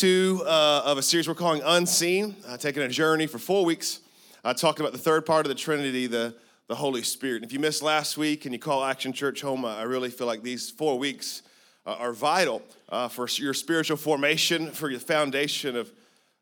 two uh, of a series we're calling Unseen, uh, taking a journey for four weeks, uh, talking about the third part of the Trinity, the, the Holy Spirit. And if you missed last week and you call Action Church home, I really feel like these four weeks uh, are vital uh, for your spiritual formation, for your foundation of,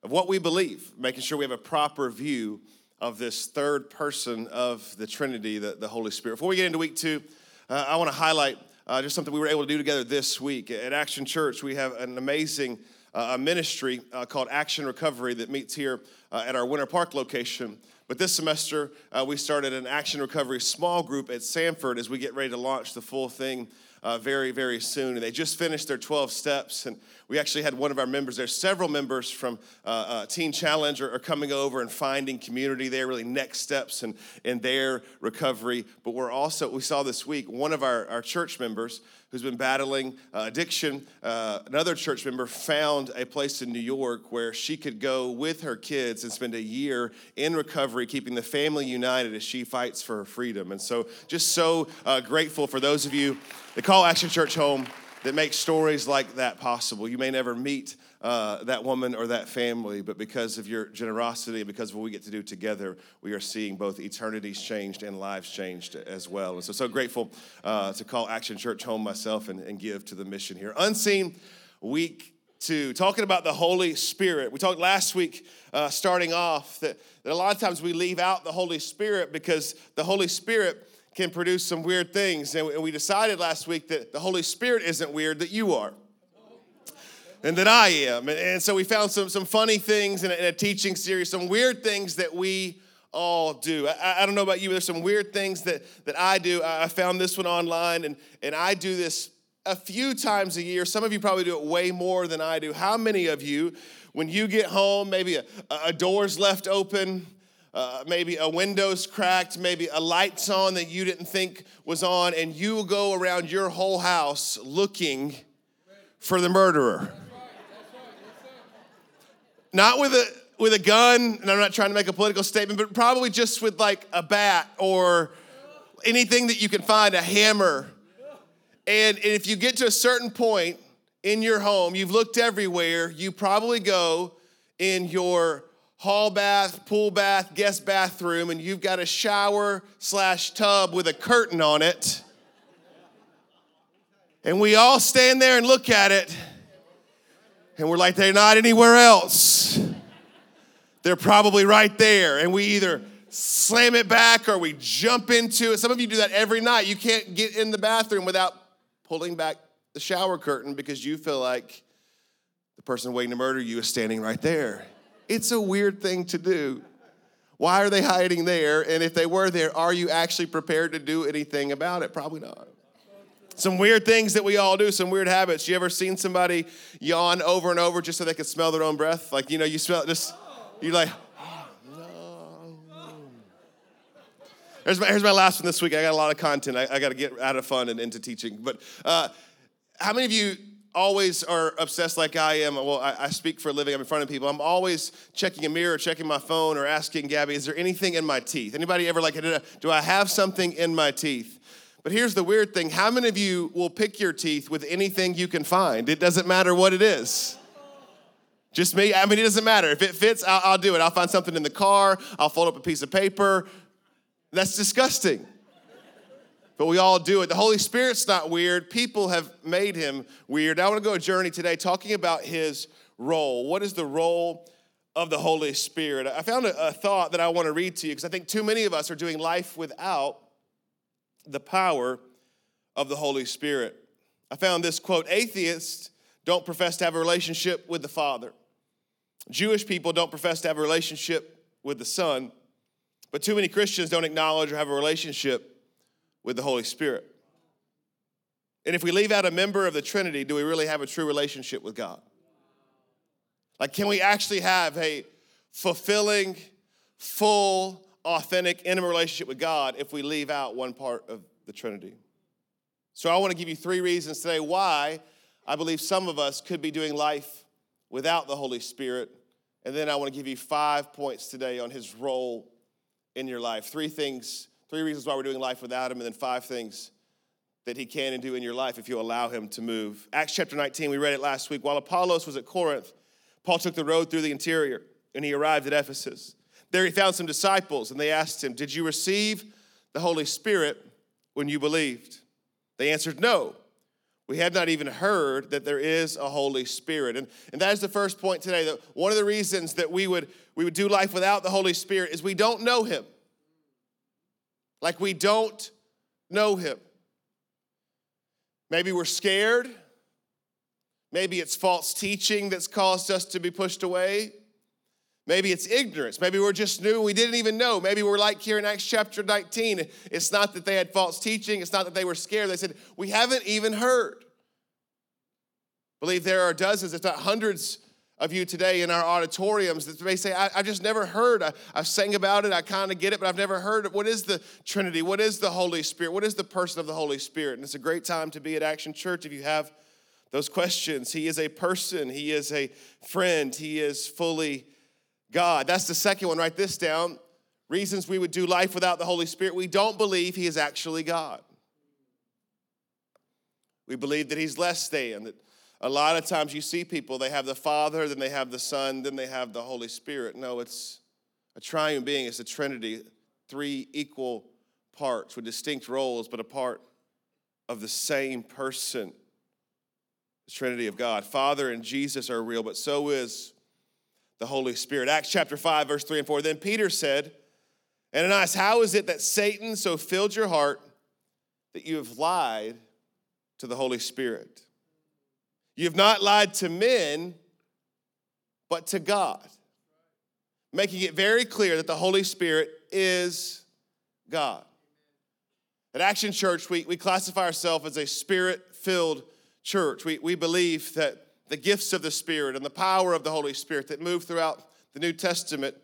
of what we believe, making sure we have a proper view of this third person of the Trinity, the, the Holy Spirit. Before we get into week two, uh, I want to highlight uh, just something we were able to do together this week. At Action Church, we have an amazing uh, ministry uh, called Action Recovery that meets here uh, at our Winter Park location. But this semester, uh, we started an Action Recovery small group at Sanford as we get ready to launch the full thing uh, very, very soon. And they just finished their 12 steps. And we actually had one of our members there. Several members from uh, uh, Teen Challenge are, are, coming over and finding community there, really next steps in, in their recovery. But we're also, we saw this week, one of our, our church members who's been battling uh, addiction. Uh, another church member found a place in New York where she could go with her kids and spend a year in recovery, keeping the family united as she fights for her freedom. And so, just so uh, grateful for those of you that call Action Church home that make stories like that possible. You may never meet uh, that woman or that family, but because of your generosity and because of what we get to do together, we are seeing both eternities changed and lives changed as well. And so, so grateful uh, to call Action Church home myself and, and give to the mission here. Unseen week two, talking about the Holy Spirit. We talked last week, uh, starting off, that, that a lot of times we leave out the Holy Spirit because the Holy Spirit can produce some weird things. And we decided last week that the Holy Spirit isn't weird, that you are and that I am. And, so we found some, some funny things in a, in a teaching series, some weird things that we all do. I, I, don't know about you, but there's some weird things that, that I do. I found this one online, and, and I do this a few times a year. Some of you probably do it way more than I do. How many of you, when you get home, maybe a, a door's left open, uh, maybe a window's cracked, maybe a light's on that you didn't think was on, and you go around your whole house looking for the murderer? Not with a with a gun, and I'm not trying to make a political statement, but probably just with like a bat or anything that you can find, a hammer. And, and if you get to a certain point in your home, you've looked everywhere, you probably go in your hall bath, pool bath, guest bathroom, and you've got a shower slash tub with a curtain on it. And we all stand there and look at it and we're like, they're not anywhere else. They're probably right there. And we either slam it back or we jump into it. Some of you do that every night. You can't get in the bathroom without pulling back the shower curtain because you feel like the person waiting to murder you is standing right there. It's a weird thing to do. Why are they hiding there? And if they were there, are you actually prepared to do anything about it? Probably not. Some weird things that we all do, some weird habits. You ever seen somebody yawn over and over just so they can smell their own breath? Like, you know, you smell just, you're like, Here's my, here's my last one this week. I got a lot of content. I, I got to get out of fun and into teaching. But uh, how many of you always are obsessed like I am? Well, I, I, speak for a living. I'm in front of people. I'm always checking a mirror, checking my phone, or asking Gabby, "Is there anything in my teeth?" Anybody ever like, do I have something in my teeth? But here's the weird thing how many of you will pick your teeth with anything you can find? It doesn't matter what it is. Just me? I mean, it doesn't matter. If it fits, I'll, I'll do it. I'll find something in the car, I'll fold up a piece of paper. That's disgusting. But we all do it. The Holy Spirit's not weird. People have made him weird. I want to go a journey today talking about his role. What is the role of the Holy Spirit? I found a, a thought that I want to read to you because I think too many of us are doing life without the power of the Holy Spirit. I found this quote Atheists don't profess to have a relationship with the Father. Jewish people don't profess to have a relationship with the Son, but too many Christians don't acknowledge or have a relationship with the Holy Spirit. And if we leave out a member of the Trinity, do we really have a true relationship with God? Like, can we actually have a fulfilling, full, authentic, intimate relationship with God if we leave out one part of the Trinity. So I want to give you three reasons today why I believe some of us could be doing life without the Holy Spirit. And then I want to give you five points today on his role in your life. Three things, three reasons why we're doing life without him, and then five things that he can and do in your life if you allow him to move. Acts chapter 19, we read it last week. While Apollos was at Corinth, Paul took the road through the interior and he arrived at Ephesus. There he found some disciples and they asked him, Did you receive the Holy Spirit when you believed? They answered, No. We had not even heard that there is a Holy Spirit. And, and that is the first point today. That one of the reasons that we would, we would do life without the Holy Spirit is we don't know Him. Like we don't know Him. Maybe we're scared. Maybe it's false teaching that's caused us to be pushed away. Maybe it's ignorance. Maybe we're just new. We didn't even know. Maybe we're like here in Acts chapter 19. It's not that they had false teaching. It's not that they were scared. They said, We haven't even heard. I believe there are dozens, if not hundreds, of you today in our auditoriums that may say, I, I just never heard. I, I've sang about it. I kind of get it, but I've never heard it. What is the Trinity? What is the Holy Spirit? What is the person of the Holy Spirit? And it's a great time to be at Action Church if you have those questions. He is a person, He is a friend, He is fully God. That's the second one. Write this down. Reasons we would do life without the Holy Spirit. We don't believe He is actually God. We believe that He's less than, that a lot of times you see people, they have the Father, then they have the Son, then they have the Holy Spirit. No, it's a triune being, it's a Trinity, three equal parts with distinct roles, but a part of the same person, the Trinity of God. Father and Jesus are real, but so is the Holy Spirit. Acts chapter 5, verse 3 and 4. Then Peter said, Ananias, how is it that Satan so filled your heart that you have lied to the Holy Spirit? You have not lied to men, but to God, making it very clear that the Holy Spirit is God. At Action Church, we, we classify ourselves as a spirit filled church. We, we believe that the gifts of the Spirit and the power of the Holy Spirit that move throughout the New Testament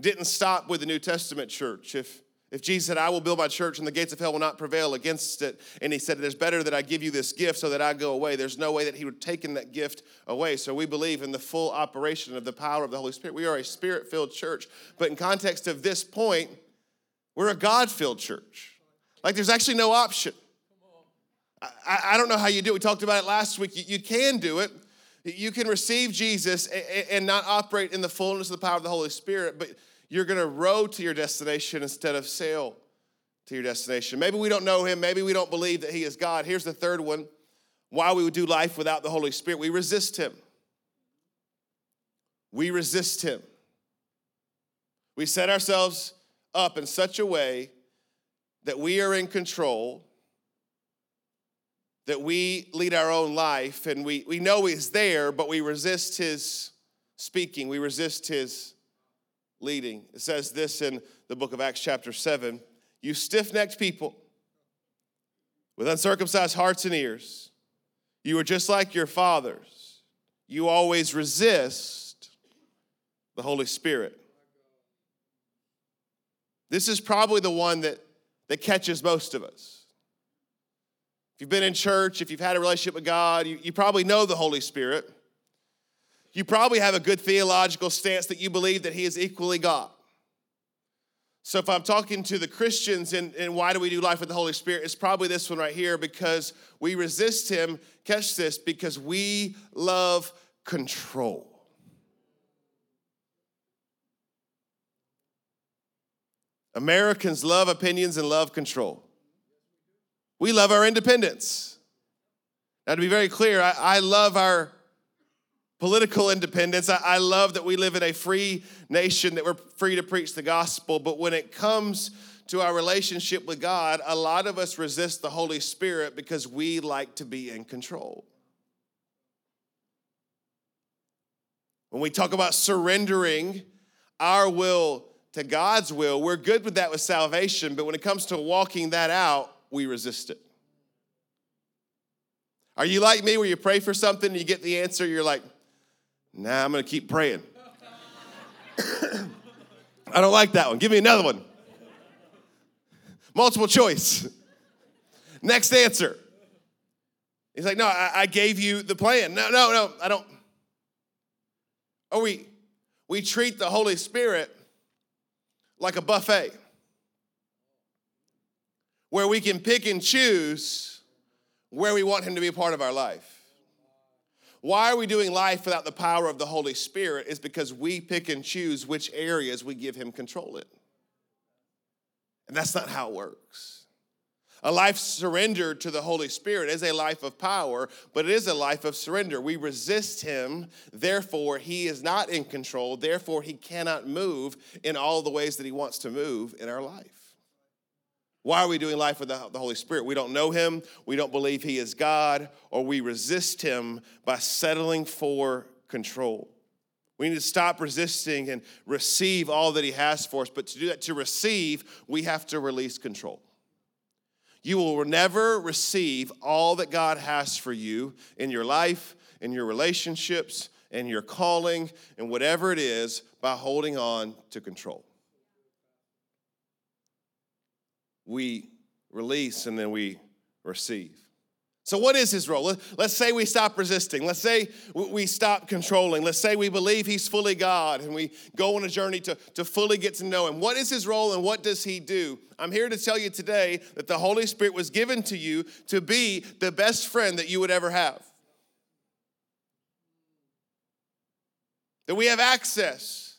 didn't stop with the New Testament church. If, if Jesus said, I will build my church and the gates of hell will not prevail against it, and he said, It is better that I give you this gift so that I go away, there's no way that he would have taken that gift away. So we believe in the full operation of the power of the Holy Spirit. We are a spirit filled church. But in context of this point, we're a God filled church. Like there's actually no option. I, I, don't know how you do it. We talked about it last week. You, you can do it, you can receive Jesus and not operate in the fullness of the power of the Holy Spirit, but you're going to row to your destination instead of sail to your destination. Maybe we don't know him. Maybe we don't believe that he is God. Here's the third one why we would do life without the Holy Spirit. We resist him. We resist him. We set ourselves up in such a way that we are in control that we lead our own life and we, we know He's there, but we resist His speaking, we resist His leading. It says this in the book of Acts, chapter 7 You stiff necked people with uncircumcised hearts and ears, you are just like your fathers. You always resist the Holy Spirit. This is probably the one that, that catches most of us If you've been in church, if you've had a relationship with God, you, you probably know the Holy Spirit. You probably have a good theological stance that you believe that He is equally God. So, if I'm talking to the Christians and, and why do we do life with the Holy Spirit, it's probably this one right here because we resist Him. Catch this because we love control. Americans love opinions and love control. We love our independence. Now, to be very clear, I, I love our political independence. I, I love that we live in a free nation, that we're free to preach the gospel. But when it comes to our relationship with God, a lot of us resist the Holy Spirit because we like to be in control. When we talk about surrendering our will to God's will, we're good with that with salvation, but when it comes to walking that out, we resist it. Are you like me where you pray for something and you get the answer, you're like, nah, I'm gonna keep praying. I don't like that one. Give me another one. Multiple choice. Next answer. He's like, no, I, I, gave you the plan. No, no, no, I don't. Oh, we we treat the Holy Spirit like a buffet where we can pick and choose where we want Him to be a part of our life. Why are we doing life without the power of the Holy Spirit? Is because we pick and choose which areas we give Him control in. And that's not how it works. A life surrendered to the Holy Spirit is a life of power, but it is a life of surrender. We resist Him, therefore, He is not in control, therefore, He cannot move in all the ways that He wants to move in our life. Why are we doing life with the Holy Spirit? We don't know Him, we don't believe He is God, or we resist Him by settling for control. We need to stop resisting and receive all that He has for us. But to do that, to receive, we have to release control. You will never receive all that God has for you in your life, in your relationships, in your calling, and whatever it is by holding on to control. We release and then we receive. So, what is his role? Let's say we stop resisting. Let's say we stop controlling. Let's say we believe he's fully God and we go on a journey to, to fully get to know him. What is his role and what does he do? I'm here to tell you today that the Holy Spirit was given to you to be the best friend that you would ever have. That we have access,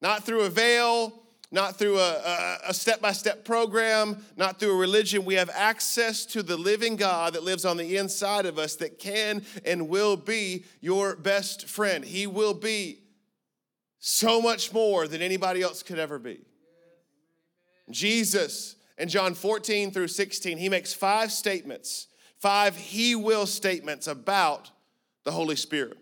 not through a veil, not through a step by step program, not through a religion. We have access to the living God that lives on the inside of us that can and will be your best friend. He will be so much more than anybody else could ever be. Jesus in John 14 through 16, he makes five statements, five he will statements about the Holy Spirit.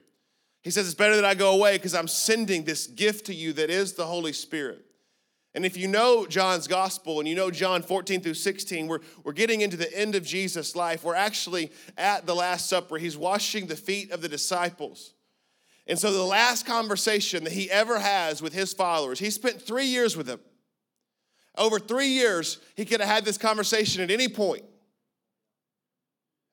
He says, It's better that I go away because I'm sending this gift to you that is the Holy Spirit. And if you know John's gospel and you know John 14 through 16, we're, we're getting into the end of Jesus' life. We're actually at the Last Supper. He's washing the feet of the disciples. And so, the last conversation that he ever has with his followers, he spent three years with them. Over three years, he could have had this conversation at any point.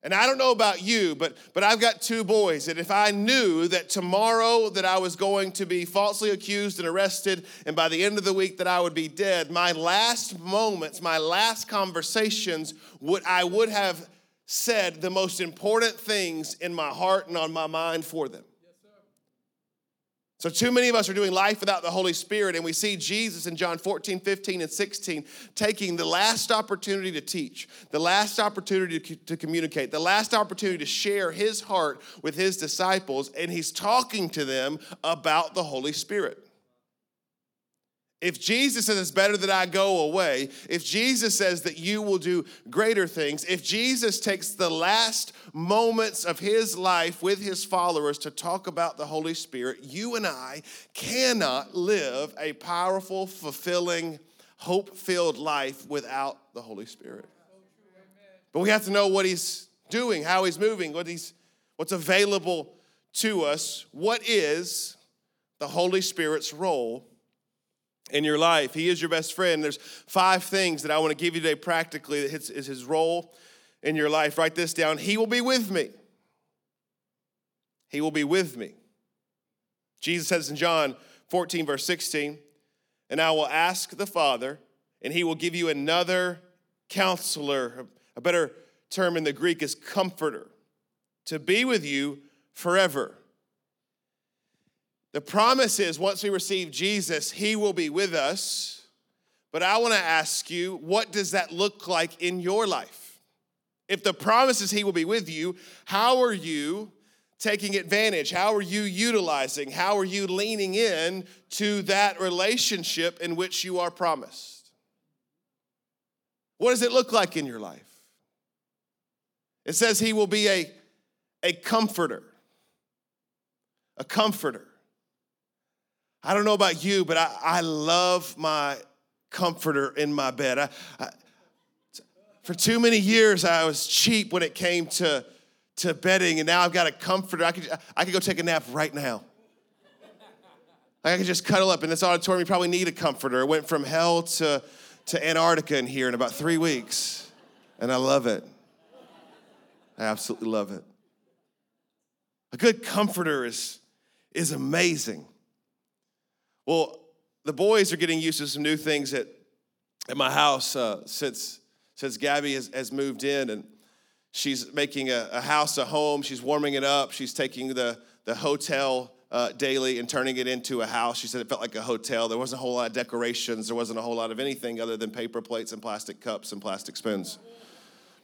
And I don't know about you, but, but I've got two boys. And if I knew that tomorrow that I was going to be falsely accused and arrested, and by the end of the week that I would be dead, my last moments, my last conversations, would I would have said the most important things in my heart and on my mind for them. So, too many of us are doing life without the Holy Spirit, and we see Jesus in John 14, 15, and 16 taking the last opportunity to teach, the last opportunity to, to communicate, the last opportunity to share his heart with his disciples, and he's talking to them about the Holy Spirit. If Jesus says it's better that I go away, if Jesus says that you will do greater things, if Jesus takes the last moments of his life with his followers to talk about the Holy Spirit, you and I cannot live a powerful, fulfilling, hope filled life without the Holy Spirit. But we have to know what he's doing, how he's moving, what he's, what's available to us. What is the Holy Spirit's role? In your life. He is your best friend. There's five things that I want to give you today practically that is his role in your life. Write this down. He will be with me. He will be with me. Jesus says in John 14, verse 16, and I will ask the Father, and he will give you another counselor. A better term in the Greek is comforter, to be with you forever. The promise is once we receive Jesus, He will be with us. But I want to ask you, what does that look like in your life? If the promise is He will be with you, how are you taking advantage? How are you utilizing? How are you leaning in to that relationship in which you are promised? What does it look like in your life? It says He will be a, a comforter. A comforter. I don't know about you, but I, I love my comforter in my bed. For too many years, I was cheap when it came to, to bedding, and now I've got a comforter. I could, I could go take a nap right now. I could just cuddle up in this auditorium. You probably need a comforter. It went from hell to, to Antarctica in here in about three weeks, and I love it. I absolutely love it. A good comforter is, is amazing. Well, the boys are getting used to some new things at, at my house uh, since, since Gabby has, has moved in. And She's making a, a house a home. She's warming it up. She's taking the, the hotel uh, daily and turning it into a house. She said it felt like a hotel. There wasn't a whole lot of decorations. There wasn't a whole lot of anything other than paper plates and plastic cups and plastic spoons.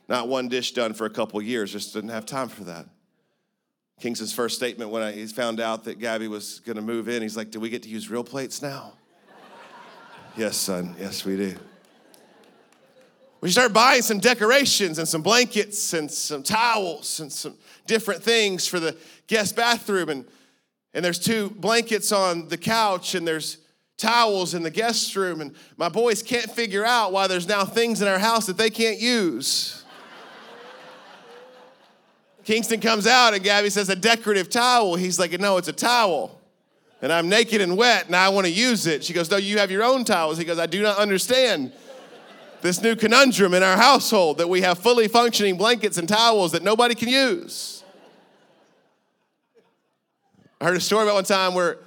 Not one dish done for a couple years. Just didn't have time for that. Kingston's first statement when I, he found out that Gabby was going to move in, he's like, "Do we get to use real plates now?" yes, son. Yes, we do. We start buying some decorations and some blankets and some towels and some different things for the guest bathroom. And, and there's two blankets on the couch and there's towels in the guest room. And my boys can't figure out why there's now things in our house that they can't use. Kingston comes out and Gabby says, A decorative towel. He's like, No, it's a towel. And I'm naked and wet and I want to use it. She goes, No, you have your own towels. He goes, I do not understand this new conundrum in our household that we have fully functioning blankets and towels that nobody can use. I heard a story about one time where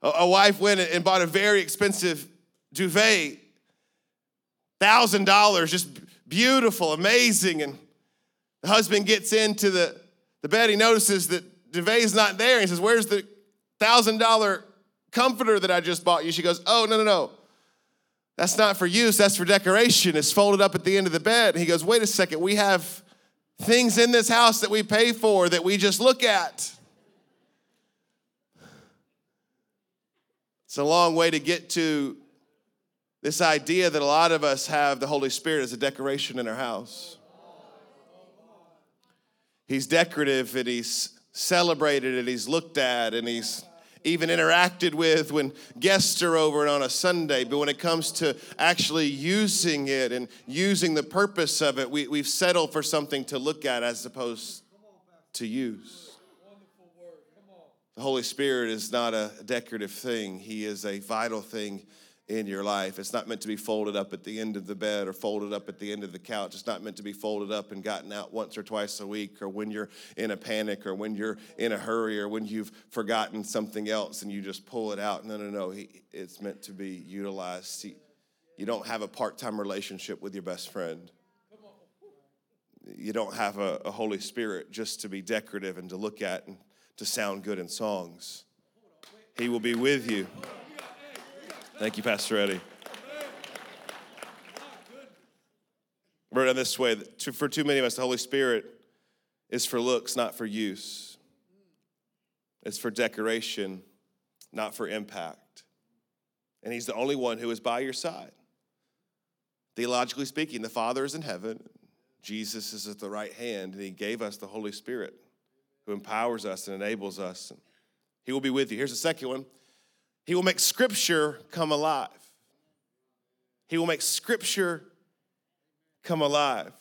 a wife went and bought a very expensive duvet, thousand dollars, just beautiful, amazing. And the husband gets into the, the bed, he notices that is not there. He says, Where's the thousand dollar comforter that I just bought you? She goes, Oh, no, no, no. That's not for use, that's for decoration. It's folded up at the end of the bed. And he goes, Wait a second, we have things in this house that we pay for that we just look at. It's a long way to get to this idea that a lot of us have the Holy Spirit as a decoration in our house. He's decorative and he's celebrated and he's looked at and he's even interacted with when guests are over on a Sunday, but when it comes to actually using it and using the purpose of it, we, we've settled for something to look at as opposed to use. The Holy Spirit is not a decorative thing, He is a vital thing in your life. It's not meant to be folded up at the end of the bed or folded up at the end of the couch. It's not meant to be folded up and gotten out once or twice a week or when you're in a panic or when you're in a hurry or when you've forgotten something else and you just pull it out. No, no, no. It's meant to be utilized. You don't have a part time relationship with your best friend. You don't have a, a Holy Spirit just to be decorative and to look at and to sound good in songs. He will be with you. Thank you, Pastor Eddie. We're this way. For too many of us, the Holy Spirit is for looks, not for use. It's for decoration, not for impact. And He's the only one who is by your side. Theologically speaking, the Father is in heaven, Jesus is at the right hand, and He gave us the Holy Spirit who empowers us and enables us. He will be with you. Here's the second one he will make Scripture come alive. He will make Scripture come alive.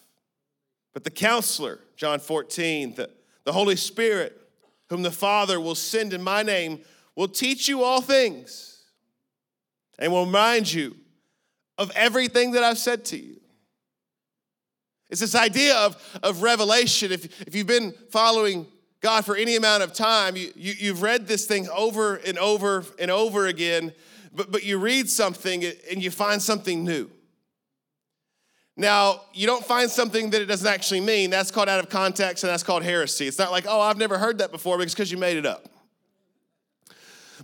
But the counselor, John 14, the, the Holy Spirit, whom the Father will send in my name, will teach you all things and will remind you of everything that I've said to you. It's this idea of, of revelation. If, if you've been following God for any amount of time, you, you, you've read this thing over and over and over again, but, but you read something and you find something new. Now, you don't find something that it doesn't actually mean. That's called out of context and that's called heresy. It's not like, oh, I've never heard that before because you made it up.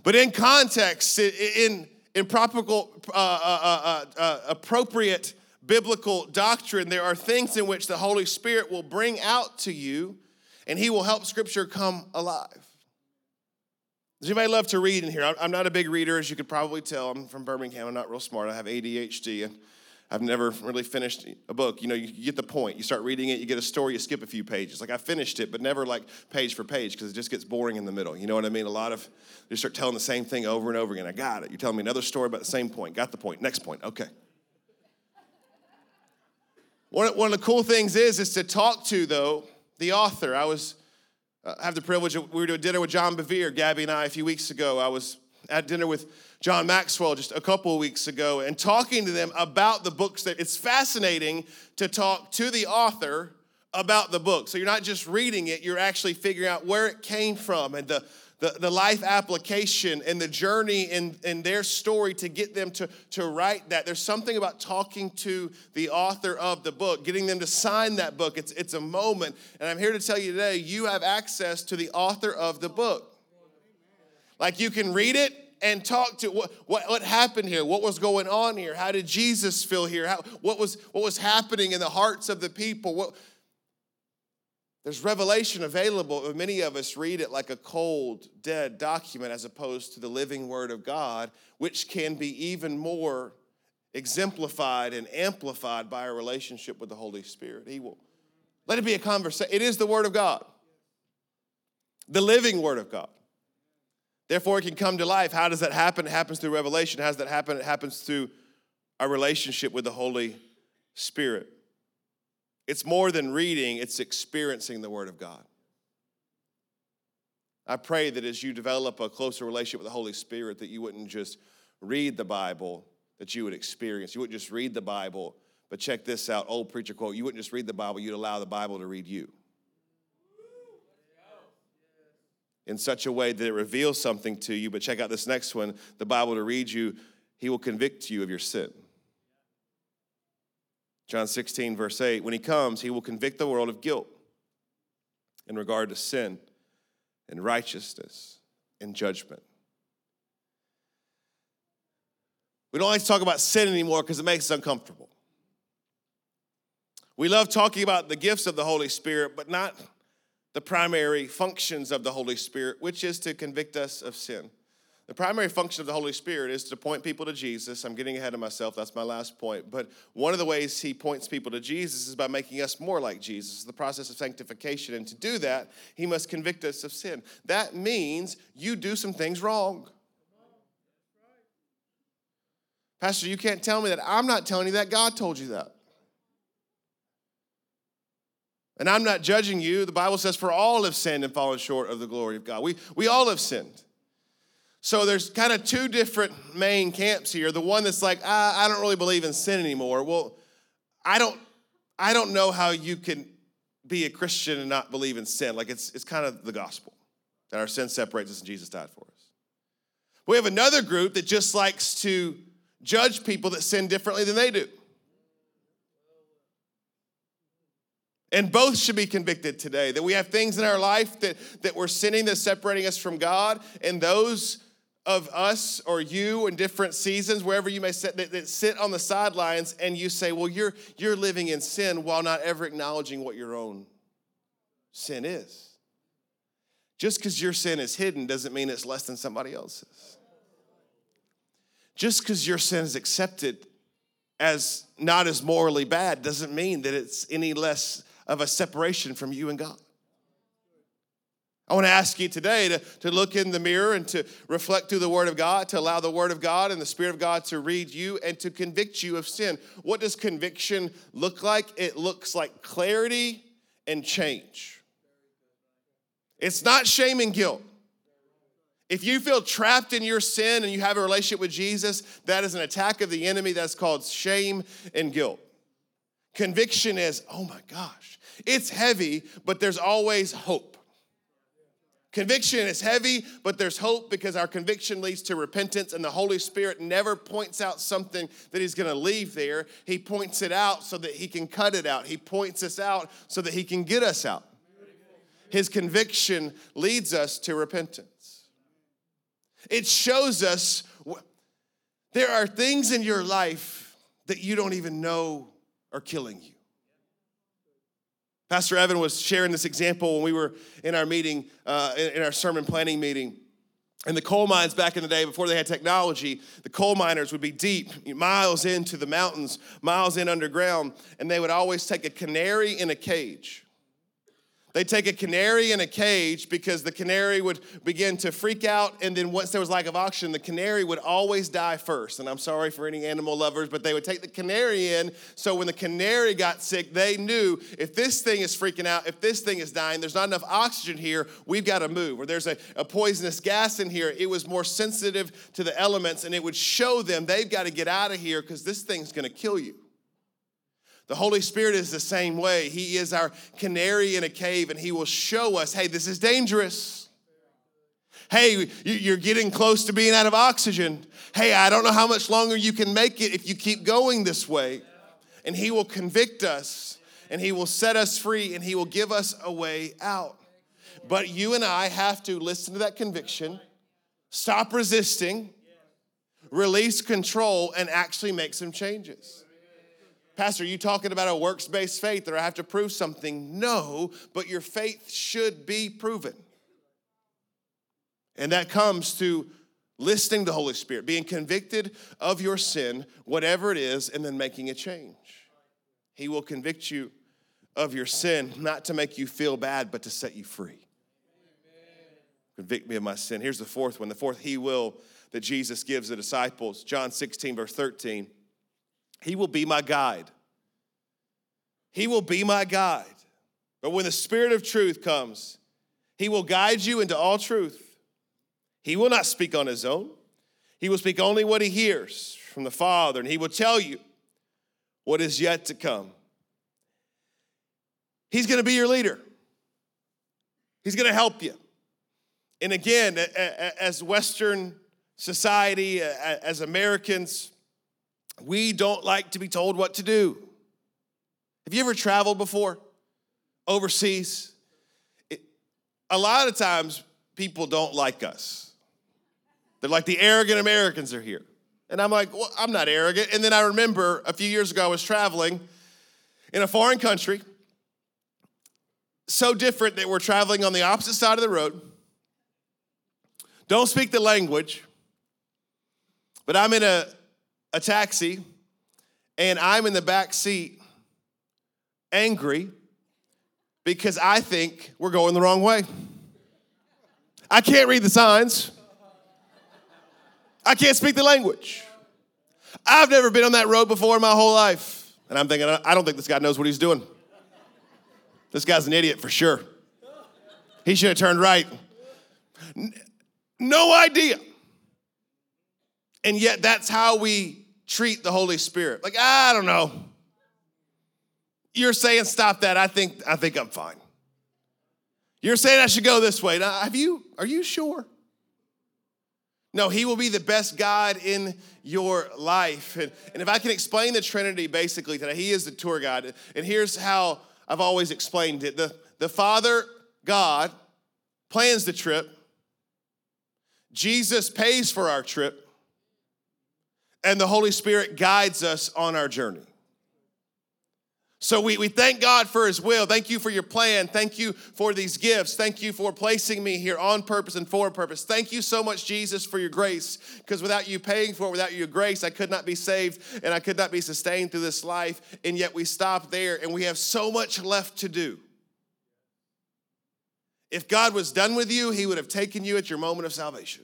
But in context, in, in proper, uh, uh, uh, uh, appropriate biblical doctrine, there are things in which the Holy Spirit will bring out to you and he will help scripture come alive. Does anybody love to read in here? I'm not a big reader, as you could probably tell. I'm from Birmingham. I'm not real smart. I have ADHD, and I've never really finished a book. You know, you get the point. You start reading it, you get a story, you skip a few pages. Like I finished it, but never like page for page because it just gets boring in the middle. You know what I mean? A lot of you start telling the same thing over and over again. I got it. You're telling me another story about the same point. Got the point. Next point. Okay. One, one of the cool things is is to talk to though the author. I was uh, have the privilege of, we were doing dinner with John Bevere, Gabby and I, a few weeks ago. I was at dinner with John Maxwell just a couple of weeks ago and talking to them about the books that it's fascinating to talk to the author about the book. So you're not just reading it, you're actually figuring out where it came from and the, the, the life application and the journey in, in their story to get them to, to write that. There's something about talking to the author of the book, getting them to sign that book. It's, it's a moment. And I'm here to tell you today you have access to the author of the book. Like you can read it and talk to what, what, what happened here what was going on here how did jesus feel here How, what, was, what was happening in the hearts of the people what, there's revelation available, but many of us read it like a cold, dead document as opposed to the living Word of God, which can be even more exemplified and amplified by a relationship with the Holy Spirit. He will let it be a conversation. It is the Word of God, the living Word of God. Therefore, it can come to life. How does that happen? It happens through revelation. How does that happen? It happens through our relationship with the Holy Spirit. It's more than reading, it's experiencing the Word of God. I pray that as you develop a closer relationship with the Holy Spirit, that you wouldn't just read the Bible, that you would experience. You wouldn't just read the Bible, but check this out old preacher quote you wouldn't just read the Bible, you'd allow the Bible to read you. In such a way that it reveals something to you, but check out this next one the Bible to read you, He will convict you of your sin. John 16, verse 8 When he comes, he will convict the world of guilt in regard to sin and righteousness and judgment. We don't like to talk about sin anymore because it makes us uncomfortable. We love talking about the gifts of the Holy Spirit, but not the primary functions of the Holy Spirit, which is to convict us of sin. The primary function of the Holy Spirit is to point people to Jesus. I'm getting ahead of myself, that's my last point. But one of the ways he points people to Jesus is by making us more like Jesus, the process of sanctification. And to do that, he must convict us of sin. That means you do some things wrong. Pastor, you can't tell me that. I'm not telling you that. God told you that. And I'm not judging you. The Bible says, For all have sinned and fallen short of the glory of God. We, we all have sinned. So there's kind of two different main camps here. The one that's like, I, I don't really believe in sin anymore. Well, I don't, I don't know how you can be a Christian and not believe in sin. Like it's, it's kind of the gospel that our sin separates us and Jesus died for us. We have another group that just likes to judge people that sin differently than they do. And both should be convicted today that we have things in our life that, that we're sinning that's separating us from God, and those of us or you in different seasons, wherever you may sit, that, that, sit on the sidelines and you say, well, you're, you're living in sin while not ever acknowledging what your own sin is. Just because your sin is hidden doesn't mean it's less than somebody else's. Just because your sin is accepted as not as morally bad doesn't mean that it's any less of a separation from you and God. I want to ask you today to, to look in the mirror and to reflect through the Word of God, to allow the Word of God and the Spirit of God to read you and to convict you of sin. What does conviction look like? It looks like clarity and change. It's not shame and guilt. If you feel trapped in your sin and you have a relationship with Jesus, that is an attack of the enemy that's called shame and guilt. Conviction is, oh my gosh, it's heavy, but there's always hope. Conviction is heavy, but there's hope because our conviction leads to repentance, and the Holy Spirit never points out something that He's gonna leave there. He points it out so that He can cut it out. He points us out so that He can get us out. His conviction leads us to repentance. It shows us there are things in your life that you don't even know are killing you. Pastor Evan was sharing this example when we were in our meeting, uh, in our sermon planning meeting. And the coal mines back in the day, before they had technology, the coal miners would be deep, miles into the mountains, miles in underground, and they would always take a canary in a cage. They take a canary in a cage because the canary would begin to freak out, and then once there was lack of oxygen, the canary would always die first. And I'm sorry for any animal lovers, but they would take the canary in. So when the canary got sick, they knew if this thing is freaking out, if this thing is dying, there's not enough oxygen here, we've got to move. Or there's a, a poisonous gas in here, it was more sensitive to the elements, and it would show them they've got to get out of here because this thing's going to kill you. The Holy Spirit is the same way. He is our canary in a cave, and He will show us hey, this is dangerous. Hey, you're getting close to being out of oxygen. Hey, I don't know how much longer you can make it if you keep going this way. And He will convict us, and He will set us free, and He will give us a way out. But you and I have to listen to that conviction, stop resisting, release control, and actually make some changes. Pastor, are you talking about a works based faith or I have to prove something? No, but your faith should be proven. And that comes to listening to the Holy Spirit, being convicted of your sin, whatever it is, and then making a change. He will convict you of your sin, not to make you feel bad, but to set you free. Convict me of my sin. Here's the fourth one. The fourth, He will, that Jesus gives the disciples. John 16, verse 13. He will be my guide. He will be my guide. But when the Spirit of truth comes, He will guide you into all truth. He will not speak on His own, He will speak only what He hears from the Father, and He will tell you what is yet to come. He's gonna be your leader, He's gonna help you. And again, as Western society, as Americans, we don't like to be told what to do. Have you ever traveled before overseas? It, a lot of times, people don't like us. They're like, the arrogant Americans are here. And I'm like, well, I'm not arrogant. And then I remember a few years ago, I was traveling in a foreign country, so different that we're traveling on the opposite side of the road, don't speak the language, but I'm in a, a taxi and I'm in the back seat angry because I think we're going the wrong way. I can't read the signs. I can't speak the language. I've never been on that road before in my whole life. And I'm thinking, I don't think this guy knows what he's doing. This guy's an idiot for sure. He should have turned right. No idea. And yet, that's how we treat the Holy Spirit. Like, I don't know. You're saying stop that. I think I think I'm fine. You're saying I should go this way. Now, have you are you sure? No, he will be the best God in your life. And, and if I can explain the Trinity basically today, he is the tour guide. And here's how I've always explained it. The, the Father, God, plans the trip. Jesus pays for our trip. And the Holy Spirit guides us on our journey. So we, we thank God for His will. Thank you for your plan. Thank you for these gifts. Thank you for placing me here on purpose and for purpose. Thank you so much, Jesus, for your grace. Because without you paying for it, without your grace, I could not be saved and I could not be sustained through this life. And yet we stop there and we have so much left to do. If God was done with you, He would have taken you at your moment of salvation.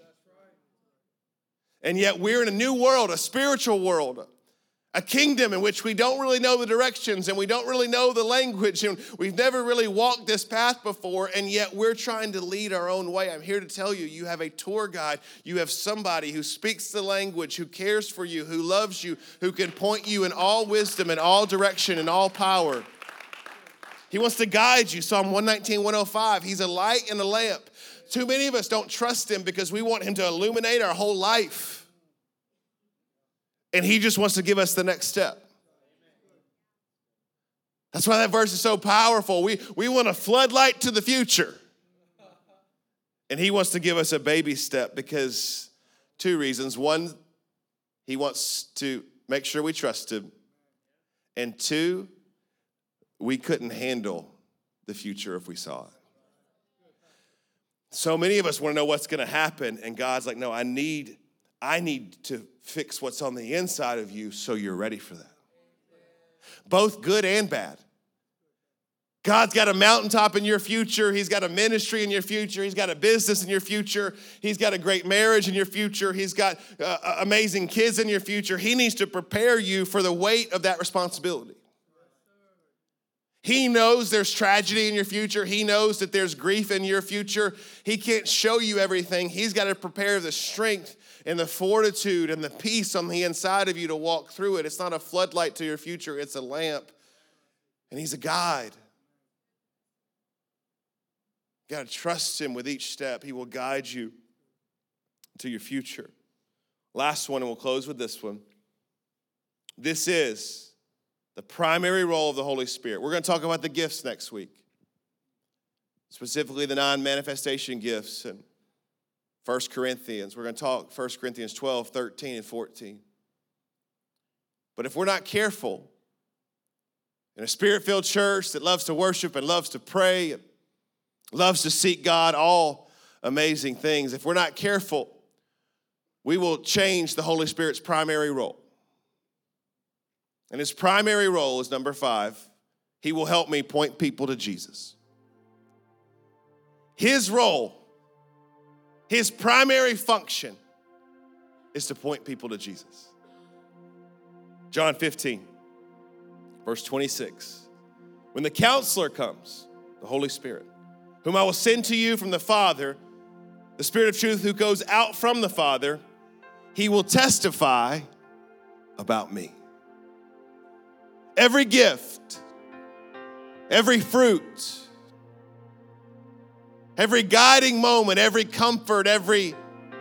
And yet we're in a new world, a spiritual world a kingdom in which we don't really know the directions and we don't really know the language and we've never really walked this path before and yet we're trying to lead our own way. I'm here to tell you you have a tour guide, you have somebody who speaks the language, who cares for you, who loves you, who can point you in all wisdom and all direction and all power. He wants to guide you. Psalm 119, 105. He's a light and a lamp. Too many of us don't trust him because we want him to illuminate our whole life. And he just wants to give us the next step. That's why that verse is so powerful. We, we want a floodlight to the future. And he wants to give us a baby step because two reasons. One, he wants to make sure we trust him. And two, we couldn't handle the future if we saw it. So many of us want to know what's going to happen, and God's like, no, I need, I need to fix what's on the inside of you so you're ready for that. Both good and bad. God's got a mountaintop in your future. He's got a ministry in your future. He's got a business in your future. He's got a great marriage in your future. He's got uh, amazing kids in your future. He needs to prepare you for the weight of that responsibility. He knows there's tragedy in your future. He knows that there's grief in your future. He can't show you everything. He's got to prepare the strength and the fortitude and the peace on the inside of you to walk through it. It's not a floodlight to your future, it's a lamp And He's a guide. You got to trust Him with each step. He will guide you to your future. Last one, and we'll close with this one. This is the primary role of the Holy Spirit. We're going to talk about the gifts next week, specifically the non manifestation gifts and 1 Corinthians. We're going to talk 1 Corinthians 12, 13, and 14. But if we're not careful, in a spirit filled church that loves to worship and loves to pray, loves to seek God, all amazing things, if we're not careful, we will change the Holy Spirit's primary role. And his primary role is number five he will help me point people to Jesus. His role, his primary function is to point people to Jesus. John 15, verse 26. When the counselor comes, the Holy Spirit, whom I will send to you from the Father, the Spirit of truth who goes out from the Father, he will testify about me. Every gift, every fruit, every guiding moment, every comfort, every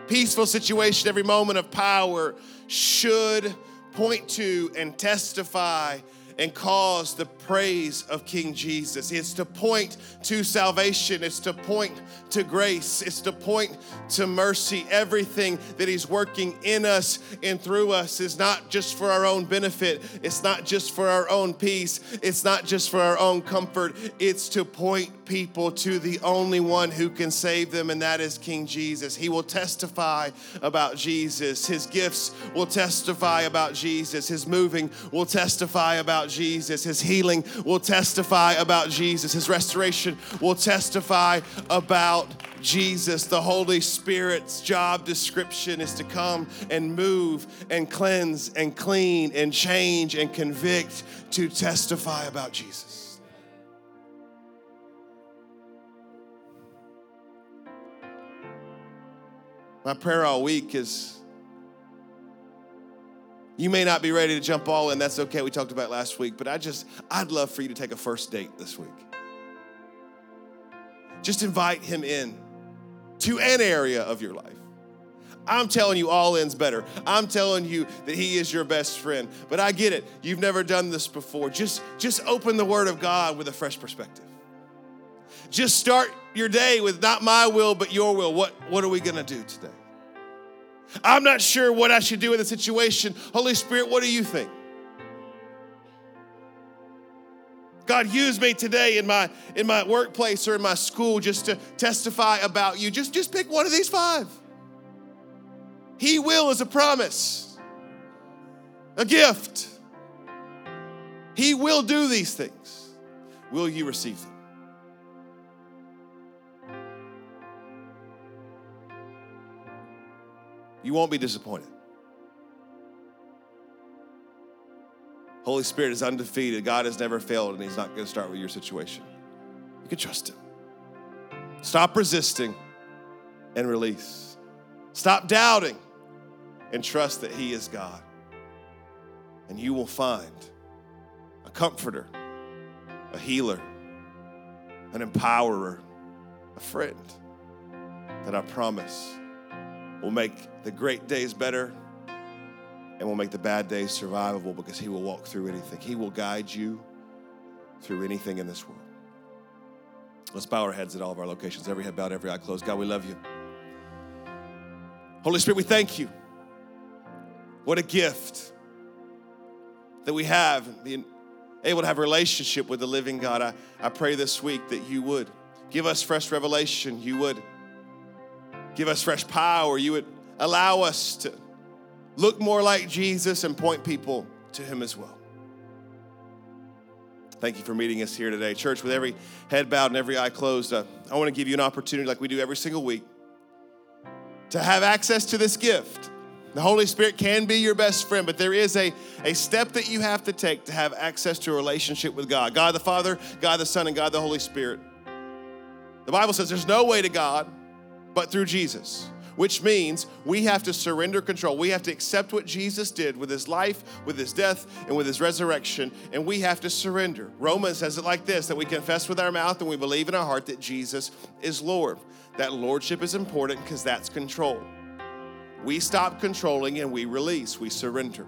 peaceful situation, every moment of power should point to and testify and cause the praise of King Jesus. It's to point to salvation, it's to point to grace, it's to point to mercy. Everything that He's working in us and through us is not just for our own benefit, it's not just for our own peace, it's not just for our own comfort, it's to point people to the only one who can save them, and that is King Jesus. He will testify about Jesus, His gifts will testify about Jesus, His moving will testify about Jesus. His healing will testify about Jesus. His restoration will testify about Jesus. The Holy Spirit's job description is to come and move and cleanse and clean and change and convict to testify about Jesus. My prayer all week is you may not be ready to jump all in. That's okay. We talked about last week. But I just, I'd love for you to take a first date this week. Just invite him in to an area of your life. I'm telling you, all in's better. I'm telling you that he is your best friend. But I get it. You've never done this before. Just, just open the word of God with a fresh perspective. Just start your day with not my will, but your will. What, what are we going to do today? I'm not sure what I should do in the situation. Holy Spirit, what do you think? God, use me today in my in my workplace or in my school just to testify about you. Just, just pick one of these five. He will is a promise, a gift. He will do these things. Will you receive them? You won't be disappointed. Holy Spirit is undefeated. God has never failed, and He's not going to start with your situation. You can trust Him. Stop resisting and release. Stop doubting and trust that He is God. And you will find a comforter, a healer, an empowerer, a friend that I promise will make the great days better and will make the bad days survivable because He will walk through anything. He will guide you through anything in this world. Let's bow our heads at all of our locations, every head bowed, every eye closed. God, we love you. Holy Spirit, we thank you. What a gift that we have, being able to have a relationship with the living God. I, I pray this week that you would give us fresh revelation. You would give us fresh power. You would allow us to look more like Jesus and point people to Him as well. Thank you for meeting us here today. Church, with every head bowed and every eye closed, uh, I want to give you an opportunity, like we do every single week, to have access to this gift. The Holy Spirit can be your best friend, but there is a, a step that you have to take to have access to a relationship with God God the Father, God the Son, and God the Holy Spirit. The Bible says there's no way to God but through Jesus. which means we have to surrender control. We have to accept what Jesus did with his life, with his death, and with his resurrection, and we have to surrender. Romans says it like this that we confess with our mouth and we believe in our heart that Jesus is Lord. That lordship is important because that's control. We stop controlling and we release, we surrender.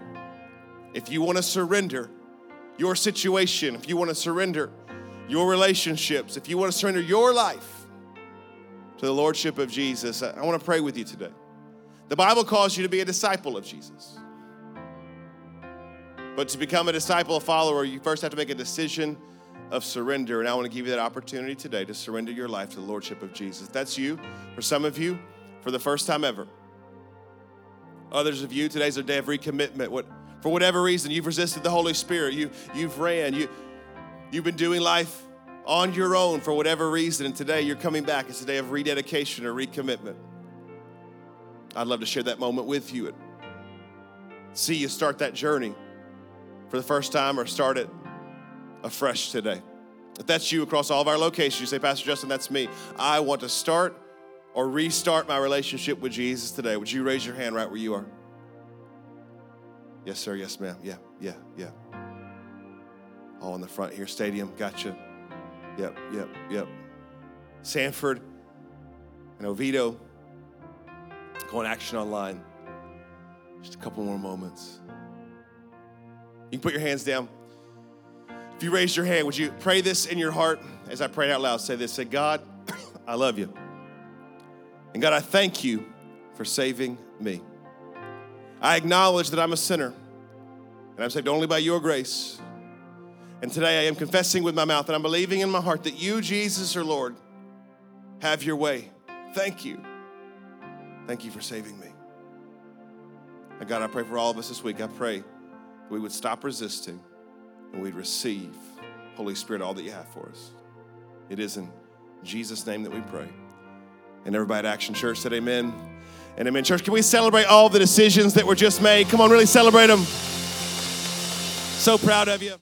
If you want to surrender your situation, if you want to surrender your relationships, if you want to surrender your life to the Lordship of Jesus, I want to pray with you today. The Bible calls you to be a disciple of Jesus. But to become a disciple, a follower, you first have to make a decision of surrender. And I want to give you that opportunity today to surrender your life to the Lordship of Jesus. That's you. For some of you, for the first time ever. Others of you, today's a day of recommitment. What, for whatever reason, you've resisted the Holy Spirit. You, you've ran. You, You've been doing life on your own for whatever reason, and today you're coming back. It's a day of rededication or recommitment. I'd love to share that moment with you and see you start that journey for the first time or start it afresh today. If that's you across all of our locations, you say, Pastor Justin, that's me. I want to start or restart my relationship with Jesus today. Would you raise your hand right where you are? Yes, sir. Yes, ma'am. Yeah, yeah, yeah. All in the front here, stadium. Gotcha. Yep, yep, yep. Sanford and Oviedo. Go Going action online. Just a couple more moments. You can put your hands down. If you raise your hand, would you pray this in your heart as I pray it out loud? Say this Say, God, I love you. And God, I thank you for saving me. I acknowledge that I'm a sinner and I'm saved only by your grace. And today I am confessing with my mouth and I'm believing in my heart that you, Jesus, are Lord. Have your way. Thank you. Thank you for saving me. And God, I pray for all of us this week. I pray we would stop resisting and we'd receive, Holy Spirit, all that you have for us. It is in Jesus' name that we pray. And everybody at Action Church said, Amen. And Amen. Church, can we celebrate all the decisions that were just made? Come on, really celebrate them. So proud of you.